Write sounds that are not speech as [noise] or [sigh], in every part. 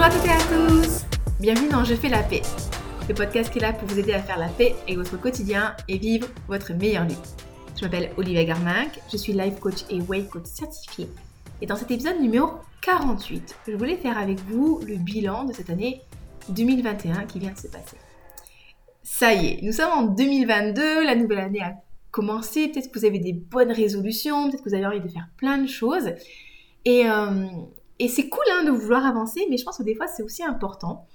Bonjour à toutes et à tous Bienvenue dans Je fais la paix, le podcast qui est là pour vous aider à faire la paix avec votre quotidien et vivre votre meilleure vie. Je m'appelle Olivia Garminck, je suis life coach et weight coach certifié. Et dans cet épisode numéro 48, je voulais faire avec vous le bilan de cette année 2021 qui vient de se passer. Ça y est, nous sommes en 2022, la nouvelle année a commencé, peut-être que vous avez des bonnes résolutions, peut-être que vous avez envie de faire plein de choses. Et, euh, et c'est cool hein, de vouloir avancer, mais je pense que des fois c'est aussi important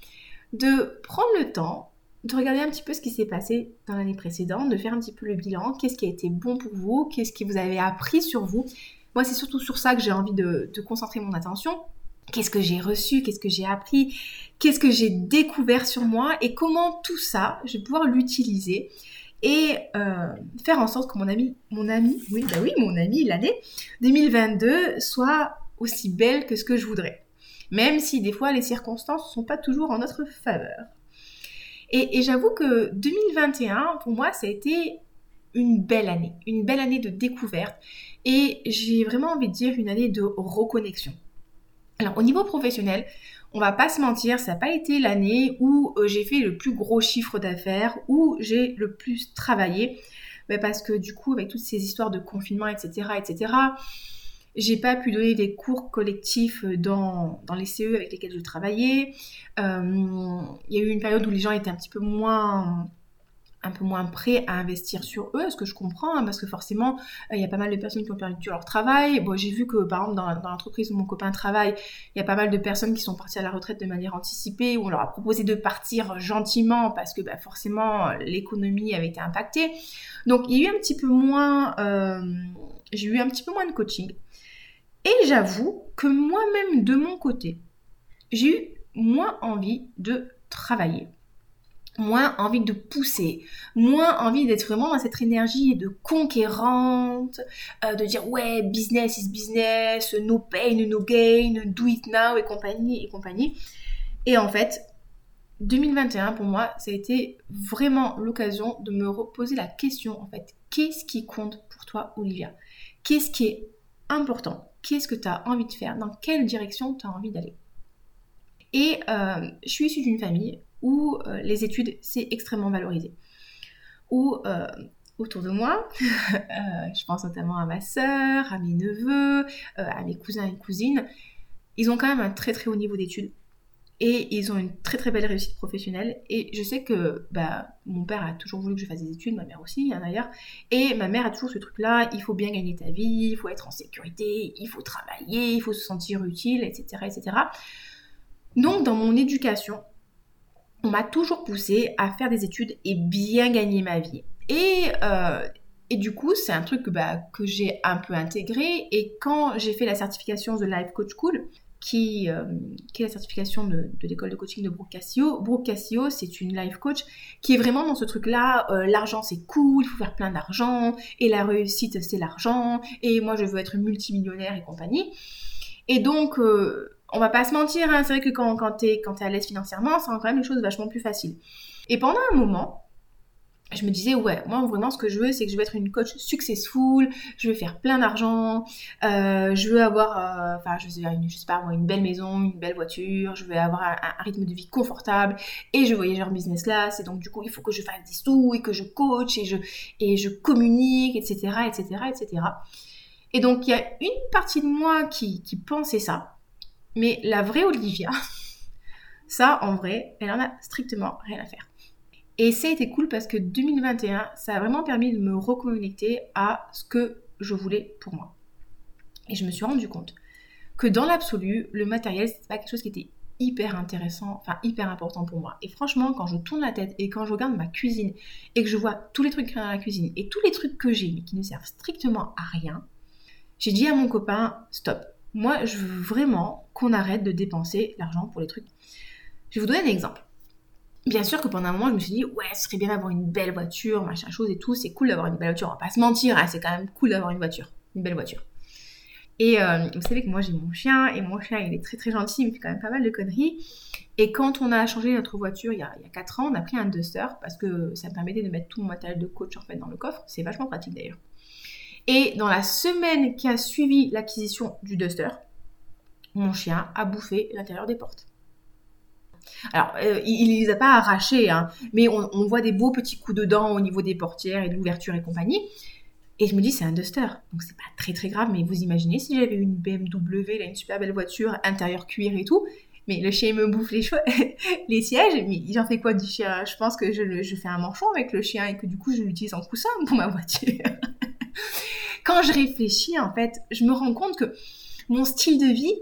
de prendre le temps de regarder un petit peu ce qui s'est passé dans l'année précédente, de faire un petit peu le bilan, qu'est-ce qui a été bon pour vous, qu'est-ce que vous avez appris sur vous. Moi, c'est surtout sur ça que j'ai envie de, concentrer mon attention. Qu'est-ce que j'ai reçu, qu'est-ce que j'ai appris, qu'est-ce que j'ai découvert sur moi et comment tout ça, je vais pouvoir l'utiliser et euh, faire en sorte que mon ami, mon ami, oui, bah oui, mon ami, l'année 2022 soit aussi belle que ce que je voudrais. Même si des fois les circonstances ne sont pas toujours en notre faveur. Et, j'avoue que 2021, pour moi, ça a été une belle année, une belle année de découverte et j'ai vraiment envie de dire une année de reconnexion. Alors au niveau professionnel, on va pas se mentir, ça n'a pas été l'année où euh, j'ai fait le plus gros chiffre d'affaires, où j'ai le plus travaillé, mais parce que du coup avec toutes ces histoires de confinement, etc., etc., j'ai pas pu donner des cours collectifs dans, dans les CE avec lesquels je travaillais. Euh, il y a eu une période où les gens étaient un petit peu moins un peu moins prêts à investir sur eux, ce que je comprends, hein, parce que forcément, euh, il y a pas mal de personnes qui ont perdu leur travail. Bon, j'ai vu que, par exemple, dans, dans l'entreprise où mon copain travaille, il y a pas mal de personnes qui sont parties à la retraite de manière anticipée, où on leur a proposé de partir gentiment, parce que bah, forcément, l'économie avait été impactée. Donc, il y a eu un petit peu moins... Euh, j'ai eu un petit peu moins de coaching. Et j'avoue que moi-même, de mon côté, j'ai eu moins envie de travailler, moins envie de pousser, moins envie d'être vraiment dans cette énergie de conquérante, euh, de dire ouais, business is business, no pain, no gain, do it now et compagnie et compagnie. Et en fait, 2021 pour moi, ça a été vraiment l'occasion de me reposer la question en fait, qu'est-ce qui compte pour toi Olivia? Qu'est-ce qui est important? Qu'est-ce que tu as envie de faire, dans quelle direction tu as envie d'aller. Et euh, je suis issue d'une famille où euh, les études, c'est extrêmement valorisé. Où euh, autour de moi, [laughs] je pense notamment à ma sœur, à mes neveux, à mes cousins et cousines, ils ont quand même un très très haut niveau d'études et ils ont une très très belle réussite professionnelle. Et je sais que bah, mon père a toujours voulu que je fasse des études, ma mère aussi hein, d'ailleurs. Et ma mère a toujours ce truc-là, il faut bien gagner ta vie, il faut être en sécurité, il faut travailler, il faut se sentir utile, etc. etc. Donc dans mon éducation, on m'a toujours poussé à faire des études et bien gagner ma vie. Et, euh, et du coup, c'est un truc bah, que j'ai un peu intégré. Et quand j'ai fait la certification The Life Coach School, qui, euh, qui, est la certification de, l'école de coaching de Brooke Cassio. Brooke Cassio, c'est une life coach qui est vraiment dans ce truc-là, euh, l'argent c'est cool, il faut faire plein d'argent, et la réussite c'est l'argent, et moi je veux être multimillionnaire et compagnie. Et donc, euh, on va pas se mentir, hein, c'est vrai que quand, quand t'es es à l'aise financièrement, ça rend quand même les choses vachement plus faciles. Et pendant un moment, je me disais ouais moi vraiment ce que je veux c'est que je veux être une coach successful je veux faire plein d'argent euh, je veux avoir euh, enfin je sais une, je sais pas moi une belle maison une belle voiture je veux avoir un, rythme de vie confortable et je voyager en business class et donc du coup il faut que je fasse des sous et que je coach et je et je communique etc etc etc et donc il y a une partie de moi qui, qui pensait ça. Mais la vraie Olivia [laughs] ça en vrai elle en a strictement rien à faire et ça a été cool parce que 2021, ça a vraiment permis de me reconnecter à ce que je voulais pour moi. Et je me suis rendu compte que dans l'absolu, le matériel, c'était pas quelque chose qui était hyper intéressant, enfin hyper important pour moi. Et franchement, quand je tourne la tête et quand je regarde ma cuisine et que je vois tous les trucs qu'il y a dans la cuisine et tous les trucs que j'ai mais qui ne servent strictement à rien, j'ai dit à mon copain, stop. Moi, je veux vraiment qu'on arrête de dépenser l'argent pour les trucs. Je vais vous donner un exemple bien sûr que pendant un moment, je me suis dit, ouais, ce serait bien d'avoir une belle voiture, machin chose et tout. C'est cool d'avoir une belle voiture. On va pas se mentir, hein, c'est quand même cool d'avoir une voiture, une belle voiture. Et euh, vous savez que moi j'ai mon chien et mon chien il est très très gentil, il me fait quand même pas mal de conneries. Et quand on a changé notre voiture il y a, il y a 4 ans, on a pris un Duster parce que ça me permettait de mettre tout mon matériel de coach en fait dans le coffre. C'est vachement pratique d'ailleurs. Et dans la semaine qui a suivi l'acquisition du Duster, mon chien a bouffé l'intérieur des portes. Alors, euh, il, ne les a pas arrachés, hein, mais on, voit des beaux petits coups de dents au niveau des portières et de l'ouverture et compagnie. Et je me dis, c'est un Duster, donc c'est pas très très grave, mais vous imaginez si j'avais une BMW, là, une super belle voiture, intérieur cuir et tout, mais le chien me bouffe les, [laughs] les sièges, mais j'en fais quoi du chien? Je pense que je, je, fais un manchon avec le chien et que du coup je l'utilise en coussin pour ma voiture. [laughs] Quand je réfléchis, en fait, je me rends compte que mon style de vie,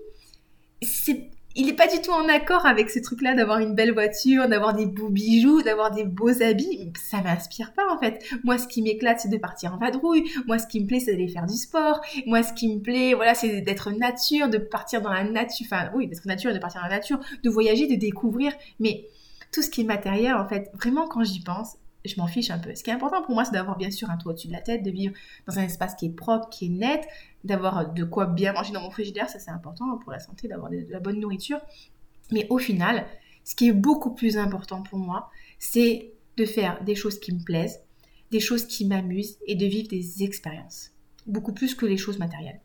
c'est il n'est pas du tout en accord avec ce truc-là d'avoir une belle voiture, d'avoir des beaux bijoux, d'avoir des beaux habits. Ça m'inspire pas en fait. Moi, ce qui m'éclate, c'est de partir en vadrouille. Moi, ce qui me plaît, c'est d'aller faire du sport. Moi, ce qui me plaît, voilà, c'est d'être nature, de partir dans la nature. Enfin, oui, d'être nature de partir dans la nature, de voyager, de découvrir. Mais tout ce qui est matériel, en fait, vraiment, quand j'y pense, je m'en fiche un peu. Ce qui est important pour moi, c'est d'avoir bien sûr un toit au-dessus de la tête, de vivre dans un espace qui est propre, qui est net, d'avoir de quoi bien manger dans mon frigidaire, ça c'est important pour la santé, d'avoir de, la bonne nourriture. Mais au final, ce qui est beaucoup plus important pour moi, c'est de faire des choses qui me plaisent, des choses qui m'amusent et de vivre des expériences. Beaucoup plus que les choses matérielles.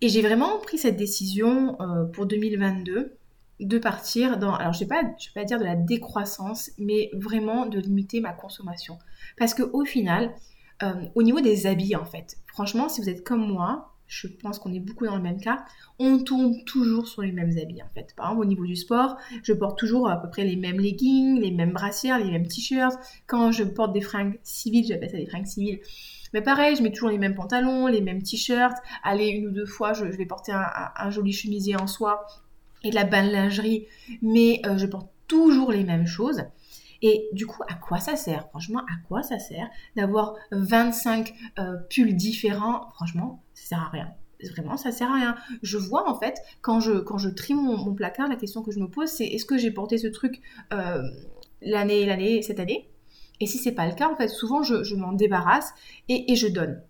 Et j'ai vraiment pris cette décision euh, pour 2022 de partir dans, alors je ne vais, vais pas dire de la décroissance, mais vraiment de limiter ma consommation. Parce qu'au final, euh, au niveau des habits en fait, franchement, si vous êtes comme moi, je pense qu'on est beaucoup dans le même cas, on tourne toujours sur les mêmes habits en fait. Par exemple, au niveau du sport, je porte toujours à peu près les mêmes leggings, les mêmes brassières, les mêmes t-shirts. Quand je porte des fringues civiles, j'appelle ça des fringues civiles, mais pareil, je mets toujours les mêmes pantalons, les mêmes t-shirts. Allez, une ou deux fois, je, vais porter un, un, joli chemisier en soie et de la lingerie, mais euh, je porte toujours les mêmes choses. Et du coup, à quoi ça sert? Franchement, à quoi ça sert d'avoir 25 euh, pulls différents? Franchement, ça sert à rien. Vraiment, ça sert à rien. Je vois en fait, quand je, trie mon, placard, la question que je me pose, c'est est-ce que j'ai porté ce truc euh, l'année, l'année, cette année? Et si c'est pas le cas, en fait, souvent je, m'en débarrasse et je donne.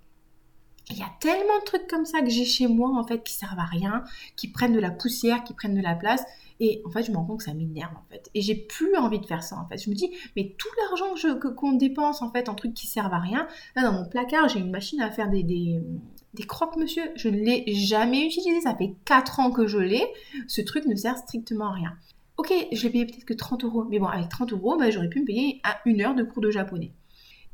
Il y a tellement de trucs comme ça que j'ai chez moi, en fait, qui servent à rien, qui prennent de la poussière, qui prennent de la place. Et en fait, je me rends compte que ça m'énerve, en fait. Et j'ai plus envie de faire ça, en fait. Je me dis, mais tout l'argent que qu'on dépense, en fait, en trucs qui servent à rien, là, dans mon placard, j'ai une machine à faire des, des, croque-monsieur. Je ne l'ai jamais utilisé. Ça fait 4 ans que je l'ai. Ce truc ne sert strictement à rien. Ok, je l'ai payé peut-être que 30 euros. Mais bon, avec 30 euros, bah, j'aurais pu me payer une heure de cours de japonais.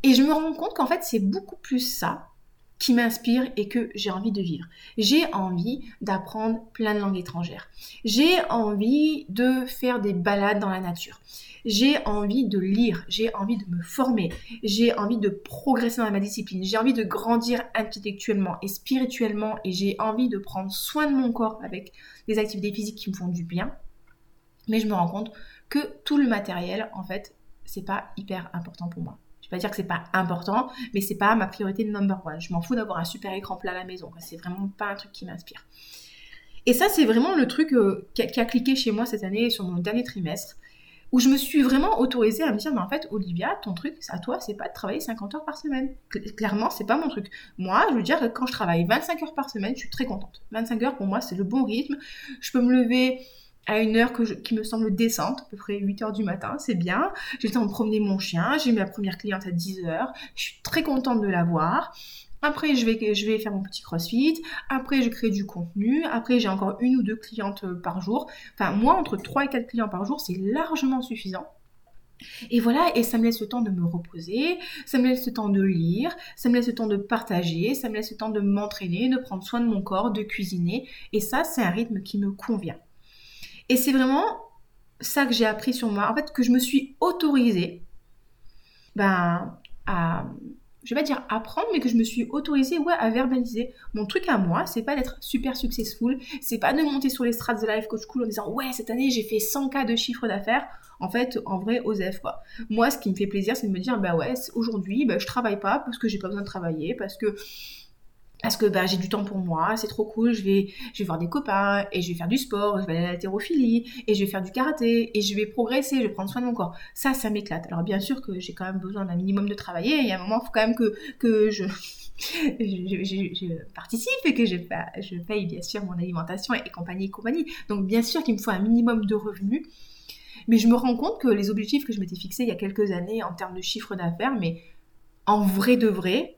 Et je me rends compte qu'en fait, c'est beaucoup plus ça qui m'inspire et que j'ai envie de vivre. J'ai envie d'apprendre plein de langues étrangères. J'ai envie de faire des balades dans la nature. J'ai envie de lire, j'ai envie de me former, j'ai envie de progresser dans ma discipline, j'ai envie de grandir intellectuellement et spirituellement et j'ai envie de prendre soin de mon corps avec des activités physiques qui me font du bien. Mais je me rends compte que tout le matériel, en fait, c'est pas hyper important pour moi. Je vais pas dire que c'est pas important, mais c'est pas ma priorité number one. Je m'en fous d'avoir un super écran plat à la maison. C'est vraiment pas un truc qui m'inspire. Et ça, c'est vraiment le truc euh, qui, a, cliqué chez moi cette année sur mon dernier trimestre, où je me suis vraiment autorisée à me dire, mais en fait, Olivia, ton truc, à toi, c'est pas de travailler 50 heures par semaine. Clairement, c'est pas mon truc. Moi, je veux dire, quand je travaille 25 heures par semaine, je suis très contente. 25 heures, pour moi, c'est le bon rythme. Je peux me lever à une heure que qui me semble décente, à peu près 8 heures du matin, c'est bien. J'ai le temps de promener mon chien, j'ai ma première cliente à 10 heures, je suis très contente de la voir. Après, je vais, je vais faire mon petit crossfit. Après, je crée du contenu. Après, j'ai encore une ou deux clientes euh, par jour. Enfin, moi, entre 3 et 4 clients par jour, c'est largement suffisant. Et voilà, et ça me laisse le temps de me reposer, ça me laisse le temps de lire, ça me laisse le temps de partager, ça me laisse le temps de m'entraîner, de prendre soin de mon corps, de cuisiner. Et ça, c'est un rythme qui me convient. Et c'est vraiment ça que j'ai appris sur moi. En fait, que je me suis autorisée ben, à, je vais pas dire apprendre, mais que je me suis autorisée ouais, à verbaliser. Mon truc à moi, c'est pas d'être super successful, c'est pas de monter sur les strates de Life Coach School en disant ouais, cette année j'ai fait 100 cas de chiffre d'affaires. En fait, en vrai, osef quoi. Moi, ce qui me fait plaisir, c'est de me dire bah ouais, aujourd'hui, bah, je travaille pas parce que j'ai pas besoin de travailler, parce que parce que bah, j'ai du temps pour moi, c'est trop cool, je vais, je vais voir des copains, et je vais faire du sport, je vais aller à l'haltérophilie, et je vais faire du karaté, et je vais progresser, je vais prendre soin de mon corps. Ça, ça m'éclate. Alors bien sûr que j'ai quand même besoin d'un minimum de travailler, il y a un moment, il faut quand même que, que je, [laughs] participe et que je, je paye bien sûr mon alimentation et, compagnie et compagnie. Donc bien sûr qu'il me faut un minimum de revenus. Mais je me rends compte que les objectifs que je m'étais fixés il y a quelques années en termes de chiffre d'affaires, mais en vrai de vrai,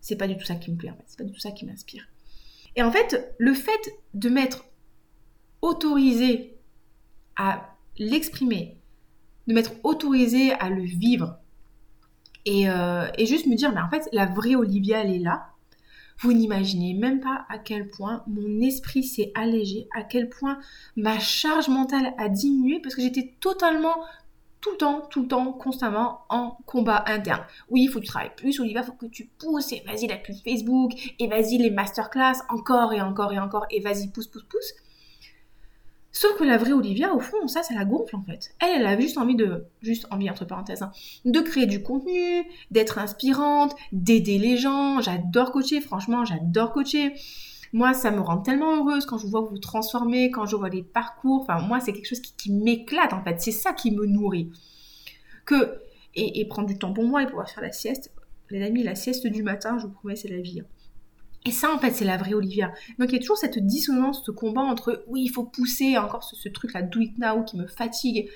c'est pas du tout ça qui me plaît en fait, c'est pas du tout ça qui m'inspire. Et en fait, le fait de m'être autorisé à l'exprimer, de m'être autorisée à le vivre euh, et, juste me dire, mais en fait, la vraie Olivia, elle est là. Vous n'imaginez même pas à quel point mon esprit s'est allégé, à quel point ma charge mentale a diminué parce que j'étais totalement tout le temps, tout le temps, constamment en combat interne. Oui, il faut que tu travailles plus, Olivia, il faut que tu pousses, et vas-y la pub Facebook, et vas-y les masterclass, encore et encore et encore, et vas-y, pousse, pousse, pousse. Sauf que la vraie Olivia, au fond, ça, ça la gonfle en fait. Elle, elle a juste envie de, juste envie entre parenthèses, hein, de créer du contenu, d'être inspirante, d'aider les gens. J'adore coacher, franchement, j'adore coacher. Moi, ça me rend tellement heureuse quand je vois vous transformer, quand je vois les parcours. Enfin, moi, c'est quelque chose qui, m'éclate en fait. C'est ça qui me nourrit. Que et, prendre du temps pour moi et pouvoir faire la sieste. Les amis, la sieste du matin, je vous promets, c'est la vie. Hein. Et ça, en fait, c'est la vraie Olivia. Donc, il y a toujours cette dissonance, ce combat entre oui, il faut pousser, encore ce, truc-là, do it now, qui me fatigue,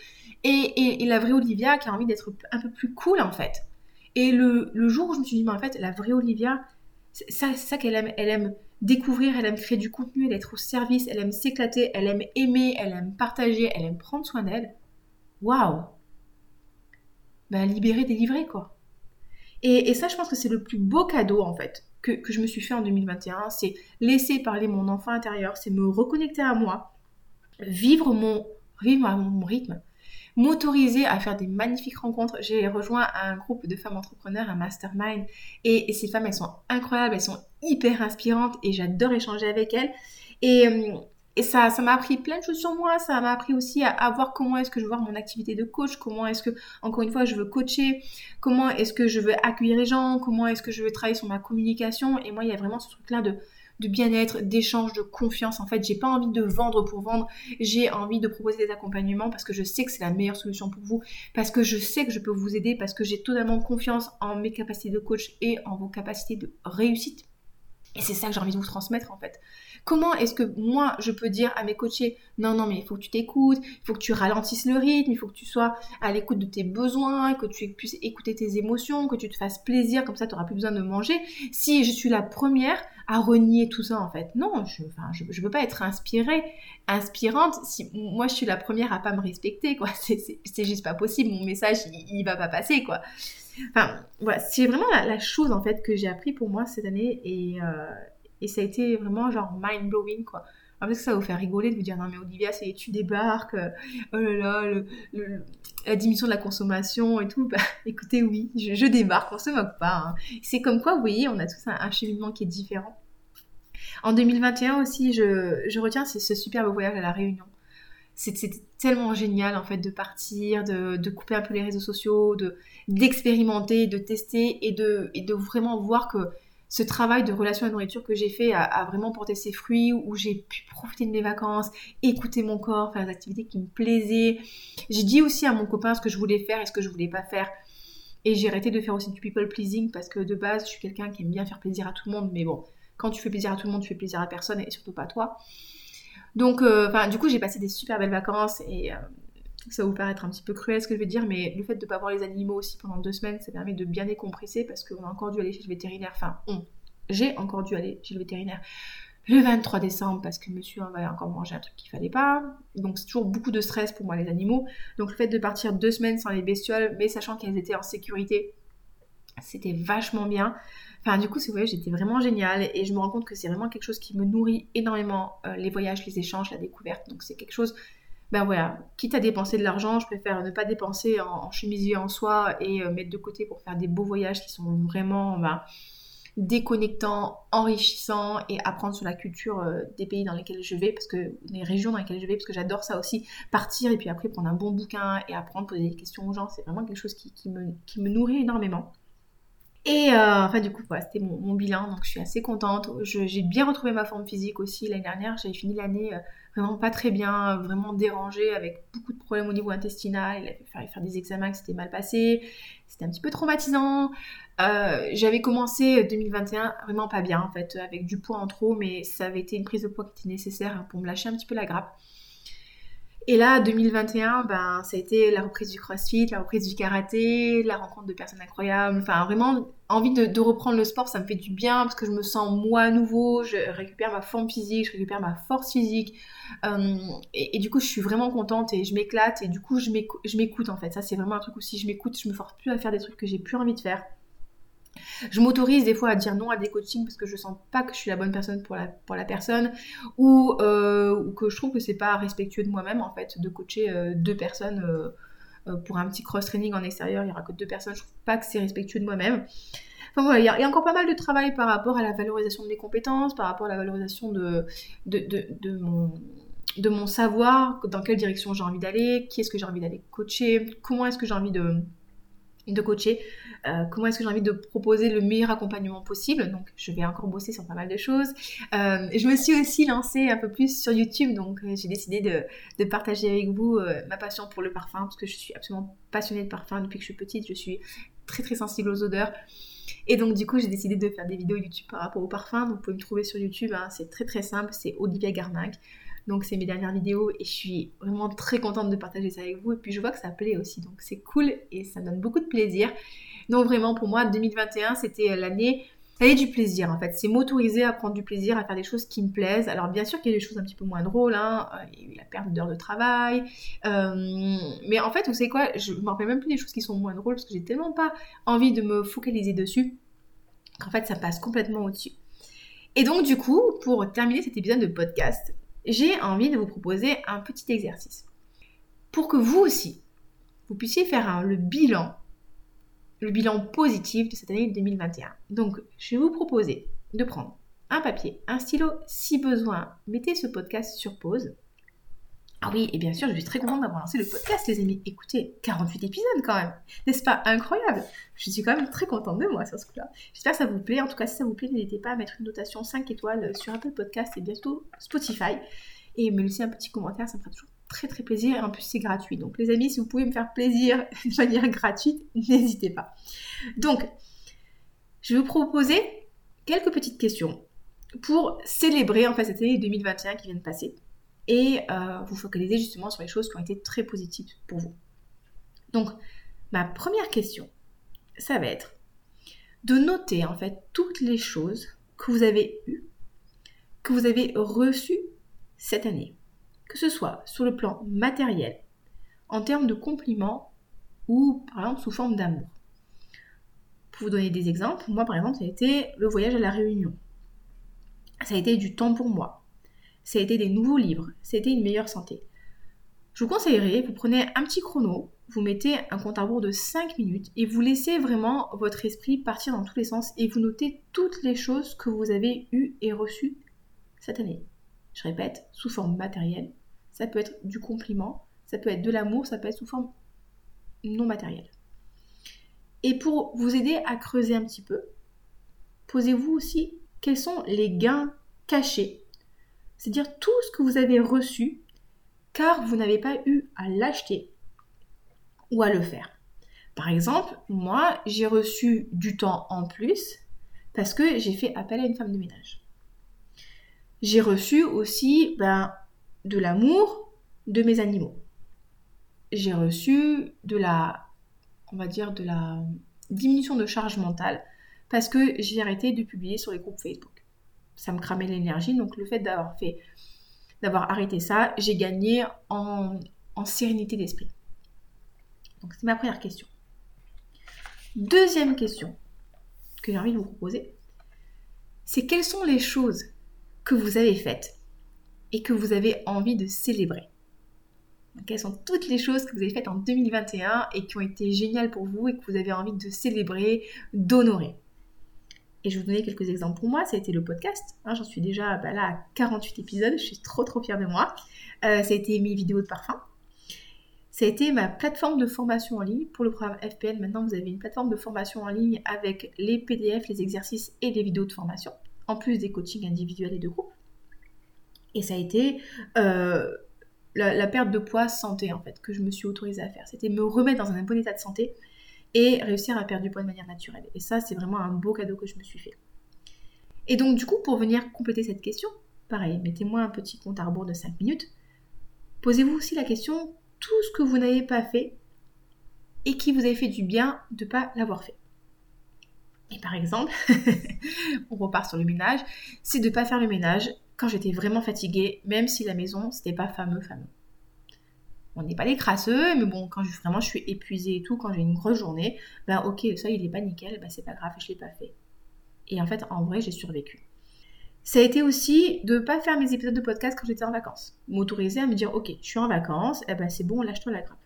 et, la vraie Olivia qui a envie d'être un peu plus cool, en fait. Et le, jour où je me suis dit, mais en fait, la vraie Olivia, ça, ça qu'elle aime. Elle aime découvrir, elle aime créer du contenu, elle aime être au service, elle aime s'éclater, elle aime aimer, elle aime partager, elle aime prendre soin d'elle. Waouh Ben, libérer, délivrer, quoi. Et, et ça, je pense que c'est le plus beau cadeau, en fait que, je me suis fait en 2021, c'est laisser parler mon enfant intérieur, c'est me reconnecter à moi, vivre mon, vivre mon rythme, m'autoriser à faire des magnifiques rencontres. J'ai rejoint un groupe de femmes entrepreneurs, un mastermind, et, ces femmes, elles sont incroyables, elles sont hyper inspirantes, et j'adore échanger avec elles. Et, euh, ça, ça m'a appris plein de choses sur moi. Ça m'a appris aussi à, voir comment est-ce que je veux voir mon activité de coach, comment est-ce que, encore une fois, je veux coacher, comment est-ce que je veux accueillir les gens, comment est-ce que je veux travailler sur ma communication. Et moi, il y a vraiment ce truc-là de, de bien-être, d'échange, de confiance. En fait, j'ai pas envie de vendre pour vendre. J'ai envie de proposer des accompagnements parce que je sais que c'est la meilleure solution pour vous, parce que je sais que je peux vous aider, parce que j'ai totalement confiance en mes capacités de coach et en vos capacités de réussite. Et c'est ça que j'ai envie de vous transmettre en fait. Comment est-ce que moi je peux dire à mes coachés non non mais il faut que tu t'écoutes, il faut que tu ralentisses le rythme, il faut que tu sois à l'écoute de tes besoins, que tu puisses écouter tes émotions, que tu te fasses plaisir comme ça tu n'auras plus besoin de manger. Si je suis la première à renier tout ça en fait, non, je enfin je, pas être inspirée, inspirante si moi je suis la première à pas me respecter quoi. [laughs] C'est juste pas possible, mon message il, il va pas passer quoi. C'est vraiment la, chose en fait que j'ai appris pour moi cette année et, euh, ça a été vraiment genre mind blowing quoi. En fait, ça va vous faire rigoler de vous dire non mais Olivia, c'est tu débarques, euh, oh là là, la diminution de la consommation et tout. Bah, [laughs] écoutez, oui, je, débarque, on se moque pas. Hein. C'est comme quoi, vous voyez, on a tous un, cheminement qui est différent. En 2021 aussi, je, je retiens ce superbe voyage à la Réunion c'était tellement génial en fait de partir, de, couper un peu les réseaux sociaux, de d'expérimenter, de tester et de, de vraiment voir que ce travail de relation à la nourriture que j'ai fait a, vraiment porté ses fruits, où j'ai pu profiter de mes vacances, écouter mon corps, faire des activités qui me plaisaient. J'ai dit aussi à mon copain ce que je voulais faire et ce que je voulais pas faire. Et j'ai arrêté de faire aussi du people pleasing parce que de base, je suis quelqu'un qui aime bien faire plaisir à tout le monde, mais bon, quand tu fais plaisir à tout le monde, tu fais plaisir à personne et surtout pas toi. Donc, euh, du coup, j'ai passé des super belles vacances et euh, ça va vous paraître un petit peu cruel ce que je vais dire, mais le fait de ne pas voir les animaux aussi pendant deux semaines, ça permet de bien décompresser parce qu'on a encore dû aller chez le vétérinaire. Enfin, j'ai encore dû aller chez le vétérinaire le 23 décembre parce que monsieur avait encore mangé un truc qu'il fallait pas. Donc c'est toujours beaucoup de stress pour moi les animaux. Donc le fait de partir deux semaines sans les bestioles, mais sachant qu'elles étaient en sécurité, c'était vachement bien. Enfin, du coup, ce voyage était vraiment génial et je me rends compte que c'est vraiment quelque chose qui me nourrit énormément, euh, les voyages, les échanges, la découverte. Donc, c'est quelque chose, ben voilà, quitte à dépenser de l'argent, je préfère ne pas dépenser en, chemisier en soi et euh, mettre de côté pour faire des beaux voyages qui sont vraiment ben, déconnectants, enrichissants et apprendre sur la culture euh, des pays dans lesquels je vais, parce que les régions dans lesquelles je vais, parce que j'adore ça aussi, partir et puis après prendre un bon bouquin et apprendre, poser des questions aux gens, c'est vraiment quelque chose qui, qui me nourrit énormément. Et euh, enfin, du coup, voilà, c'était mon, bilan, donc je suis assez contente. J'ai bien retrouvé ma forme physique aussi l'année dernière. J'avais fini l'année euh, vraiment pas très bien, vraiment dérangée, avec beaucoup de problèmes au niveau intestinal. Il a fallu faire, des examens qui s'étaient mal passés. C'était un petit peu traumatisant. Euh, j'avais commencé 2021 vraiment pas bien, en fait, avec du poids en trop, mais ça avait été une prise de poids qui était nécessaire pour me lâcher un petit peu la grappe. Et là, 2021, ben, ça a été la reprise du crossfit, la reprise du karaté, la rencontre de personnes incroyables. Enfin, vraiment, envie de, reprendre le sport, ça me fait du bien parce que je me sens moi à nouveau, je récupère ma forme physique, je récupère ma force physique. Euh, et, du coup, je suis vraiment contente et je m'éclate. Et du coup, je m'écoute en fait. Ça, c'est vraiment un truc aussi. Je m'écoute, je me force plus à faire des trucs que j'ai plus envie de faire. Je m'autorise des fois à dire non à des coachings parce que je sens pas que je suis la bonne personne pour la, personne ou, euh, que je trouve que c'est pas respectueux de moi-même en fait de coacher euh, deux personnes euh, pour un petit cross-training en extérieur, il y aura que deux personnes, je trouve pas que c'est respectueux de moi-même. Enfin voilà, il y, a, encore pas mal de travail par rapport à la valorisation de mes compétences, par rapport à la valorisation de, de, mon, de mon savoir, dans quelle direction j'ai envie d'aller, qui est-ce que j'ai envie d'aller coacher, comment est-ce que j'ai envie de, de coacher, euh, comment est-ce que j'ai envie de proposer le meilleur accompagnement possible? Donc je vais encore bosser sur pas mal de choses. Euh, je me suis aussi lancée un peu plus sur YouTube, donc euh, j'ai décidé de, partager avec vous ma passion pour le parfum, parce que je suis absolument passionnée de parfum depuis que je suis petite, je suis très très sensible aux odeurs. Et donc du coup j'ai décidé de faire des vidéos YouTube par rapport au parfum, donc vous pouvez me trouver sur YouTube, hein. c'est très très simple, c'est Olivia Garnac. Donc c'est mes dernières vidéos et je suis vraiment très contente de partager ça avec vous. Et puis je vois que ça plaît aussi, donc c'est cool et ça me donne beaucoup de plaisir. Donc vraiment pour moi 2021 c'était l'année l'année du plaisir en fait. C'est m'autoriser à prendre du plaisir, à faire des choses qui me plaisent. Alors bien sûr qu'il y a des choses un petit peu moins drôles, hein. Euh, il y a eu la perte d'heures de travail. Euh, mais en fait vous savez quoi, je me rappelle même plus des choses qui sont moins drôles parce que j'ai tellement pas envie de me focaliser dessus qu'en fait ça passe complètement au-dessus. Et donc du coup, pour terminer cet épisode de podcast, j'ai envie de vous proposer un petit exercice. Pour que vous aussi, vous puissiez faire le bilan, le bilan positif de cette année 2021. Donc, je vais vous proposer de prendre un papier, un stylo, si besoin, mettez ce podcast sur pause ah oui, et bien sûr, je suis très contente d'avoir lancé le podcast, les amis. Écoutez, 48 épisodes quand même. N'est-ce pas incroyable? Je suis quand même très contente de moi sur ce coup-là. J'espère que ça vous plaît. En tout cas, si ça vous plaît, n'hésitez pas à mettre une notation 5 étoiles sur Apple Podcast et bientôt Spotify. Et me laisser un petit commentaire, ça me fera toujours très très plaisir. Et en plus, c'est gratuit. Donc, les amis, si vous pouvez me faire plaisir [laughs] de manière gratuite, [laughs] n'hésitez pas. Donc, je vais vous proposer quelques petites questions pour célébrer en fait cette année 2021 qui vient de passer et euh, vous focaliser justement sur les choses qui ont été très positives pour vous. Donc, ma première question, ça va être de noter en fait toutes les choses que vous avez eues, que vous avez reçues cette année. Que ce soit sur le plan matériel, en termes de compliments ou par exemple sous forme d'amour. Pour vous donner des exemples, moi par exemple, ça a été le voyage à la Réunion. Ça a été du temps pour moi ça a été des nouveaux livres, ça a été une meilleure santé. Je vous conseillerais, vous prenez un petit chrono, vous mettez un compte à rebours de 5 minutes et vous laissez vraiment votre esprit partir dans tous les sens et vous notez toutes les choses que vous avez eues et reçues cette année. Je répète, sous forme matérielle. Ça peut être du compliment, ça peut être de l'amour, ça peut être sous forme non matérielle. Et pour vous aider à creuser un petit peu, posez-vous aussi quels sont les gains cachés c'est-à-dire tout ce que vous avez reçu car vous n'avez pas eu à l'acheter ou à le faire. Par exemple, moi, j'ai reçu du temps en plus parce que j'ai fait appel à une femme de ménage. J'ai reçu aussi ben, de l'amour de mes animaux. J'ai reçu de la, on va dire, de la diminution de charge mentale parce que j'ai arrêté de publier sur les groupes Facebook ça me cramait l'énergie. Donc le fait d'avoir fait, d'avoir arrêté ça, j'ai gagné en, sérénité d'esprit. Donc c'est ma première question. Deuxième question que j'ai envie de vous proposer, c'est quelles sont les choses que vous avez faites et que vous avez envie de célébrer. quelles sont toutes les choses que vous avez faites en 2021 et qui ont été géniales pour vous et que vous avez envie de célébrer, d'honorer? Et je vais vous donner quelques exemples pour moi. Ça a été le podcast. Hein, j'en suis déjà bah, là à 48 épisodes. Je suis trop trop fière de moi. Euh, ça a été mes vidéos de parfum. Ça a été ma plateforme de formation en ligne pour le programme FPN. Maintenant, vous avez une plateforme de formation en ligne avec les PDF, les exercices et les vidéos de formation, en plus des coachings individuels et de groupe. Et ça a été euh, la, perte de poids santé, en fait, que je me suis autorisée à faire. C'était me remettre dans un bon état de santé et réussir à perdre du poids de manière naturelle. Et ça, c'est vraiment un beau cadeau que je me suis fait. Et donc, du coup, pour venir compléter cette question, pareil, mettez-moi un petit compte à rebours de 5 minutes. Posez-vous aussi la question, tout ce que vous n'avez pas fait et qui vous avez fait du bien de ne pas l'avoir fait. Et par exemple, [laughs] on repart sur le ménage, c'est de ne pas faire le ménage quand j'étais vraiment fatiguée, même si la maison, c'était pas fameux, fameux. On n'est pas des crasseux, mais bon, quand vraiment je suis épuisée et tout, quand j'ai une grosse journée, ben ok, ça il est pas nickel, ben c'est pas grave, je l'ai pas fait. Et en fait, en vrai, j'ai survécu. Ça a été aussi de ne pas faire mes épisodes de podcast quand j'étais en vacances. M'autoriser à me dire, ok, je suis en vacances, eh ben c'est bon, lâche-toi la grappe.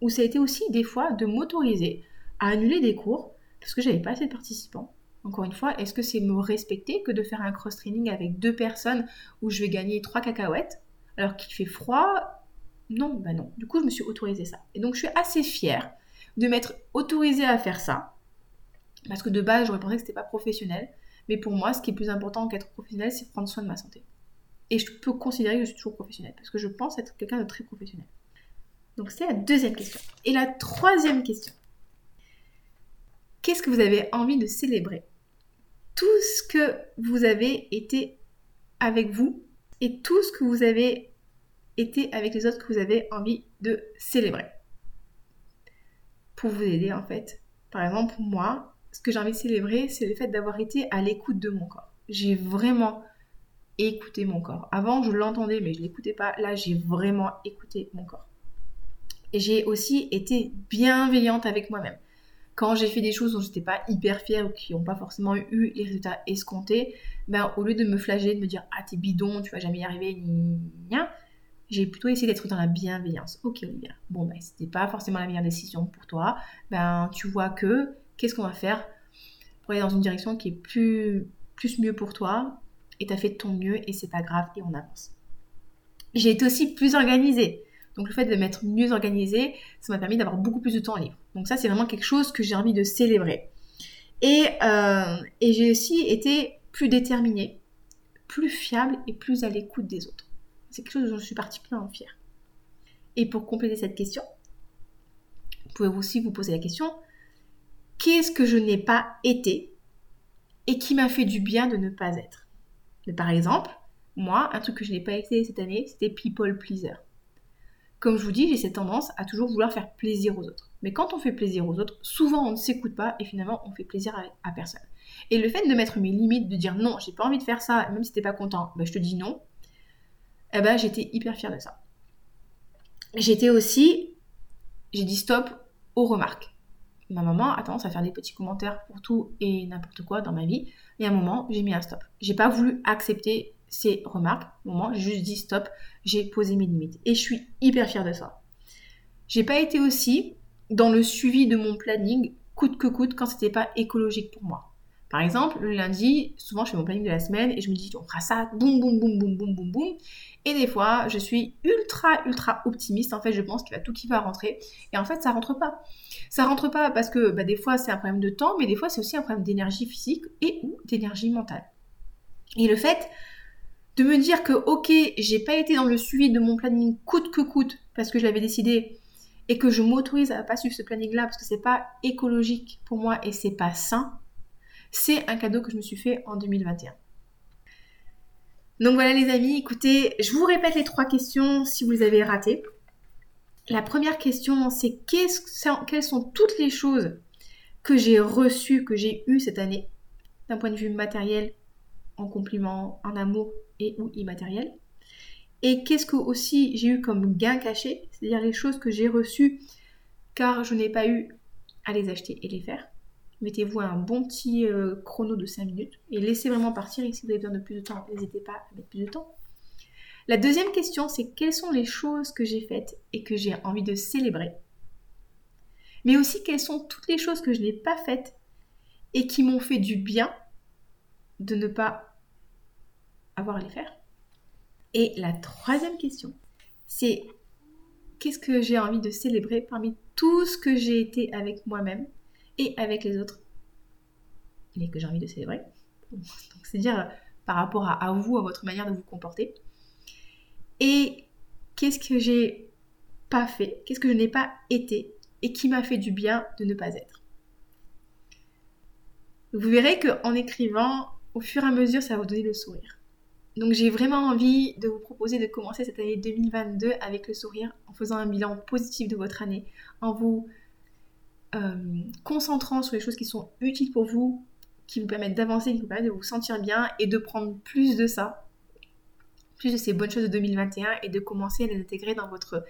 Ou ça a été aussi des fois de m'autoriser à annuler des cours parce que j'avais pas assez de participants. Encore une fois, est-ce que c'est me respecter que de faire un cross-training avec deux personnes où je vais gagner trois cacahuètes alors qu'il fait froid? Non, bah non. Du coup, je me suis autorisé ça. Et donc, je suis assez fière de m'être autorisée à faire ça. Parce que de base, j'aurais pensé que c'était pas professionnel. Mais pour moi, ce qui est plus important qu'être professionnel, c'est prendre soin de ma santé. Et je peux considérer que je suis toujours professionnelle. Parce que je pense être quelqu'un de très professionnel. Donc, c'est la deuxième question. Et la troisième question. Qu'est-ce que vous avez envie de célébrer? Tout ce que vous avez été avec vous et tout ce que vous avez été avec les autres que vous avez envie de célébrer. Pour vous aider en fait. Par exemple, moi, ce que j'ai envie de célébrer, c'est le fait d'avoir été à l'écoute de mon corps. J'ai vraiment écouté mon corps. Avant, je l'entendais, mais je l'écoutais pas. Là, j'ai vraiment écouté mon corps. Et j'ai aussi été bienveillante avec moi-même quand j'ai fait des choses dont j'étais pas hyper fière ou qui n'ont pas forcément eu les résultats escomptés, ben, au lieu de me flageller, de me dire ah t'es bidon, tu vas jamais y arriver, ni j'ai plutôt essayé d'être dans la bienveillance. Ok Olivia, bon ben c'était pas forcément la meilleure décision pour toi, ben tu vois que qu'est-ce qu'on va faire pour aller dans une direction qui est plus plus mieux pour toi et t'as fait de ton mieux et c'est pas grave et on avance. J'ai été aussi plus organisée. Donc le fait de m'être mieux organisée, ça m'a permis d'avoir beaucoup plus de temps libre. Donc ça, c'est vraiment quelque chose que j'ai envie de célébrer. Et, euh, et j'ai aussi été plus déterminée, plus fiable et plus à l'écoute des autres. C'est quelque chose dont je suis particulièrement fière. Et pour compléter cette question, vous pouvez aussi vous poser la question, qu'est-ce que je n'ai pas été et qui m'a fait du bien de ne pas être? Par exemple, moi, un truc que je n'ai pas été cette année, c'était people pleaser. Comme je vous dis, j'ai cette tendance à toujours vouloir faire plaisir aux autres. Mais quand on fait plaisir aux autres, souvent on ne s'écoute pas et finalement on fait plaisir à, personne. Et le fait de mettre mes limites, de dire non, j'ai pas envie de faire ça, même si t'es pas content, bah, je te dis non, eh ben j'étais hyper fière de ça. J'étais aussi, j'ai dit stop aux remarques. Ma maman a tendance à faire des petits commentaires pour tout et n'importe quoi dans ma vie. Et à un moment, j'ai mis un stop. J'ai pas voulu accepter ces remarques. Au moment, j'ai juste dit stop, j'ai posé mes limites. Et je suis hyper fière de ça. J'ai pas été aussi dans le suivi de mon planning coûte que coûte quand c'était pas écologique pour moi. Par exemple, le lundi, souvent je fais mon planning de la semaine et je me dis on fera ça, boum boum boum boum boum boum boum. Et des fois, je suis ultra ultra optimiste. En fait, je pense qu'il va tout qui va rentrer. Et en fait, ça rentre pas. Ça rentre pas parce que bah, des fois c'est un problème de temps, mais des fois c'est aussi un problème d'énergie physique et ou d'énergie mentale. Et le fait de me dire que ok, j'ai pas été dans le suivi de mon planning coûte que coûte parce que je l'avais décidé et que je m'autorise à pas suivre ce planning-là parce que c'est pas écologique pour moi et c'est pas sain, c'est un cadeau que je me suis fait en 2021. Donc voilà les amis, écoutez, je vous répète les trois questions si vous les avez ratées. La première question, c'est quelles sont toutes les choses que j'ai reçues, que j'ai eues cette année, d'un point de vue matériel, en compliment, en amour et ou immatériel? Et qu'est-ce que aussi j'ai eu comme gain caché, c'est-à-dire les choses que j'ai reçues car je n'ai pas eu à les acheter et les faire. Mettez-vous un bon petit euh, chrono de 5 minutes et laissez vraiment partir. Et si vous avez besoin de plus de temps, n'hésitez pas à mettre plus de temps. La deuxième question, c'est quelles sont les choses que j'ai faites et que j'ai envie de célébrer? Mais aussi quelles sont toutes les choses que je n'ai pas faites et qui m'ont fait du bien de ne pas avoir à les faire? Et la troisième question, c'est qu'est-ce que j'ai envie de célébrer parmi tout ce que j'ai été avec moi-même et avec les autres? Et que j'ai envie de célébrer. [laughs] c'est-à-dire par rapport à, vous, à votre manière de vous comporter. Et qu'est-ce que j'ai pas fait, qu'est-ce que je n'ai pas été et qui m'a fait du bien de ne pas être? Vous verrez qu'en écrivant, au fur et à mesure, ça va vous donner le sourire. Donc j'ai vraiment envie de vous proposer de commencer cette année 2022 avec le sourire, en faisant un bilan positif de votre année, en vous euh, concentrant sur les choses qui sont utiles pour vous, qui vous permettent d'avancer, qui vous permettent de vous sentir bien et de prendre plus de ça, plus de ces bonnes choses de 2021 et de commencer à les intégrer dans votre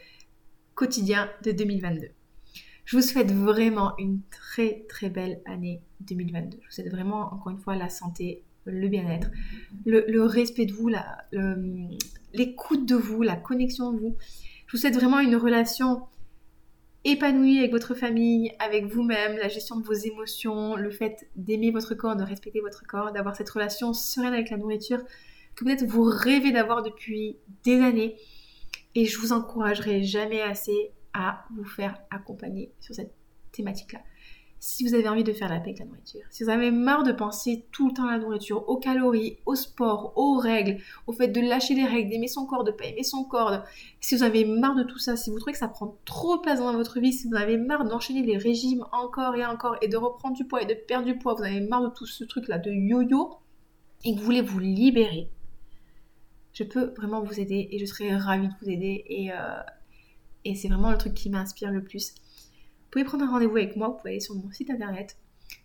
quotidien de 2022. Je vous souhaite vraiment une très très belle année 2022. Je vous souhaite vraiment encore une fois la santé, le bien-être, le, respect de vous, l'écoute de vous, la connexion de vous. Je vous souhaite vraiment une relation épanouie avec votre famille, avec vous-même, la gestion de vos émotions, le fait d'aimer votre corps, de respecter votre corps, d'avoir cette relation sereine avec la nourriture que peut-être vous rêvez d'avoir depuis des années. Et je vous encouragerai jamais assez à vous faire accompagner sur cette thématique-là si vous avez envie de faire la paix avec la nourriture, si vous avez marre de penser tout le temps à la nourriture, aux calories, au sport, aux règles, au fait de lâcher les règles, d'aimer son corps, de pas aimer son corps, si vous avez marre de tout ça, si vous trouvez que ça prend trop de place dans votre vie, si vous avez marre d'enchaîner les régimes encore et encore et de reprendre du poids et de perdre du poids, vous avez marre de tout ce truc-là de yo-yo et que vous voulez vous libérer, je peux vraiment vous aider et je serai ravie de vous aider et, euh, et c'est vraiment le truc qui m'inspire le plus pouvez prendre un rendez-vous avec moi, vous pouvez aller sur mon site internet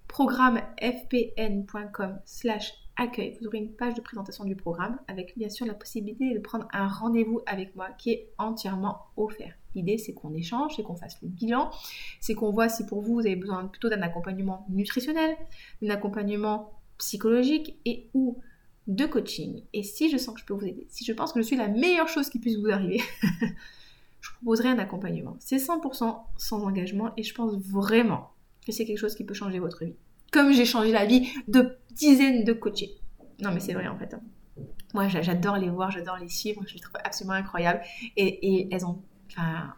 programmefpn.com slash accueil. Vous aurez une page de présentation du programme avec bien sûr la possibilité de prendre un rendez-vous avec moi qui est entièrement offert. L'idée c'est qu'on échange, c'est qu'on fasse le bilan, c'est qu'on voit si pour vous vous avez besoin plutôt d'un accompagnement nutritionnel, d'un accompagnement psychologique et ou de coaching. Et si je sens que je peux vous aider, si je pense que je suis la meilleure chose qui puisse vous arriver, [laughs] je proposerai un accompagnement. C'est 100% sans engagement et je pense vraiment que c'est quelque chose qui peut changer votre vie. Comme j'ai changé la vie de dizaines de coachés. Non mais c'est vrai en fait. Hein. Moi j'adore les voir, j'adore les suivre, je les trouve absolument incroyables. Et, elles ont,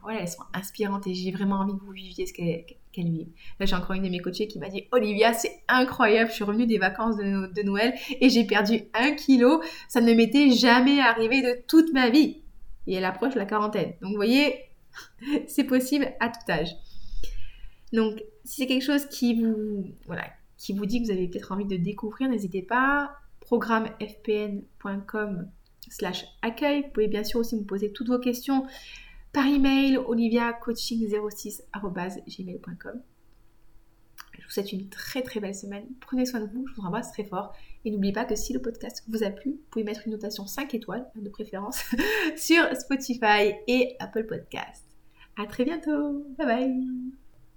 voilà, elles sont inspirantes et j'ai vraiment envie que vous viviez ce qu'elles vivent. Là j'ai encore une de mes coachées qui m'a dit Olivia c'est incroyable, je suis revenue des vacances de Noël et j'ai perdu un kilo. Ça ne m'était jamais arrivé de toute ma vie et elle approche la quarantaine. Donc vous voyez, [laughs] c'est possible à tout âge. Donc si c'est quelque chose qui vous, voilà, qui vous dit que vous avez peut-être envie de découvrir, n'hésitez pas. programmefpn.com slash accueil. Vous pouvez bien sûr aussi me poser toutes vos questions par email oliviacoaching06.gmail.com Je vous souhaite une très très belle semaine. Prenez soin de vous, je vous embrasse très fort. Et n'oubliez pas que si le podcast vous a plu, vous pouvez mettre une notation 5 étoiles, de préférence, [laughs] sur Spotify et Apple Podcast. À très bientôt. Bye bye.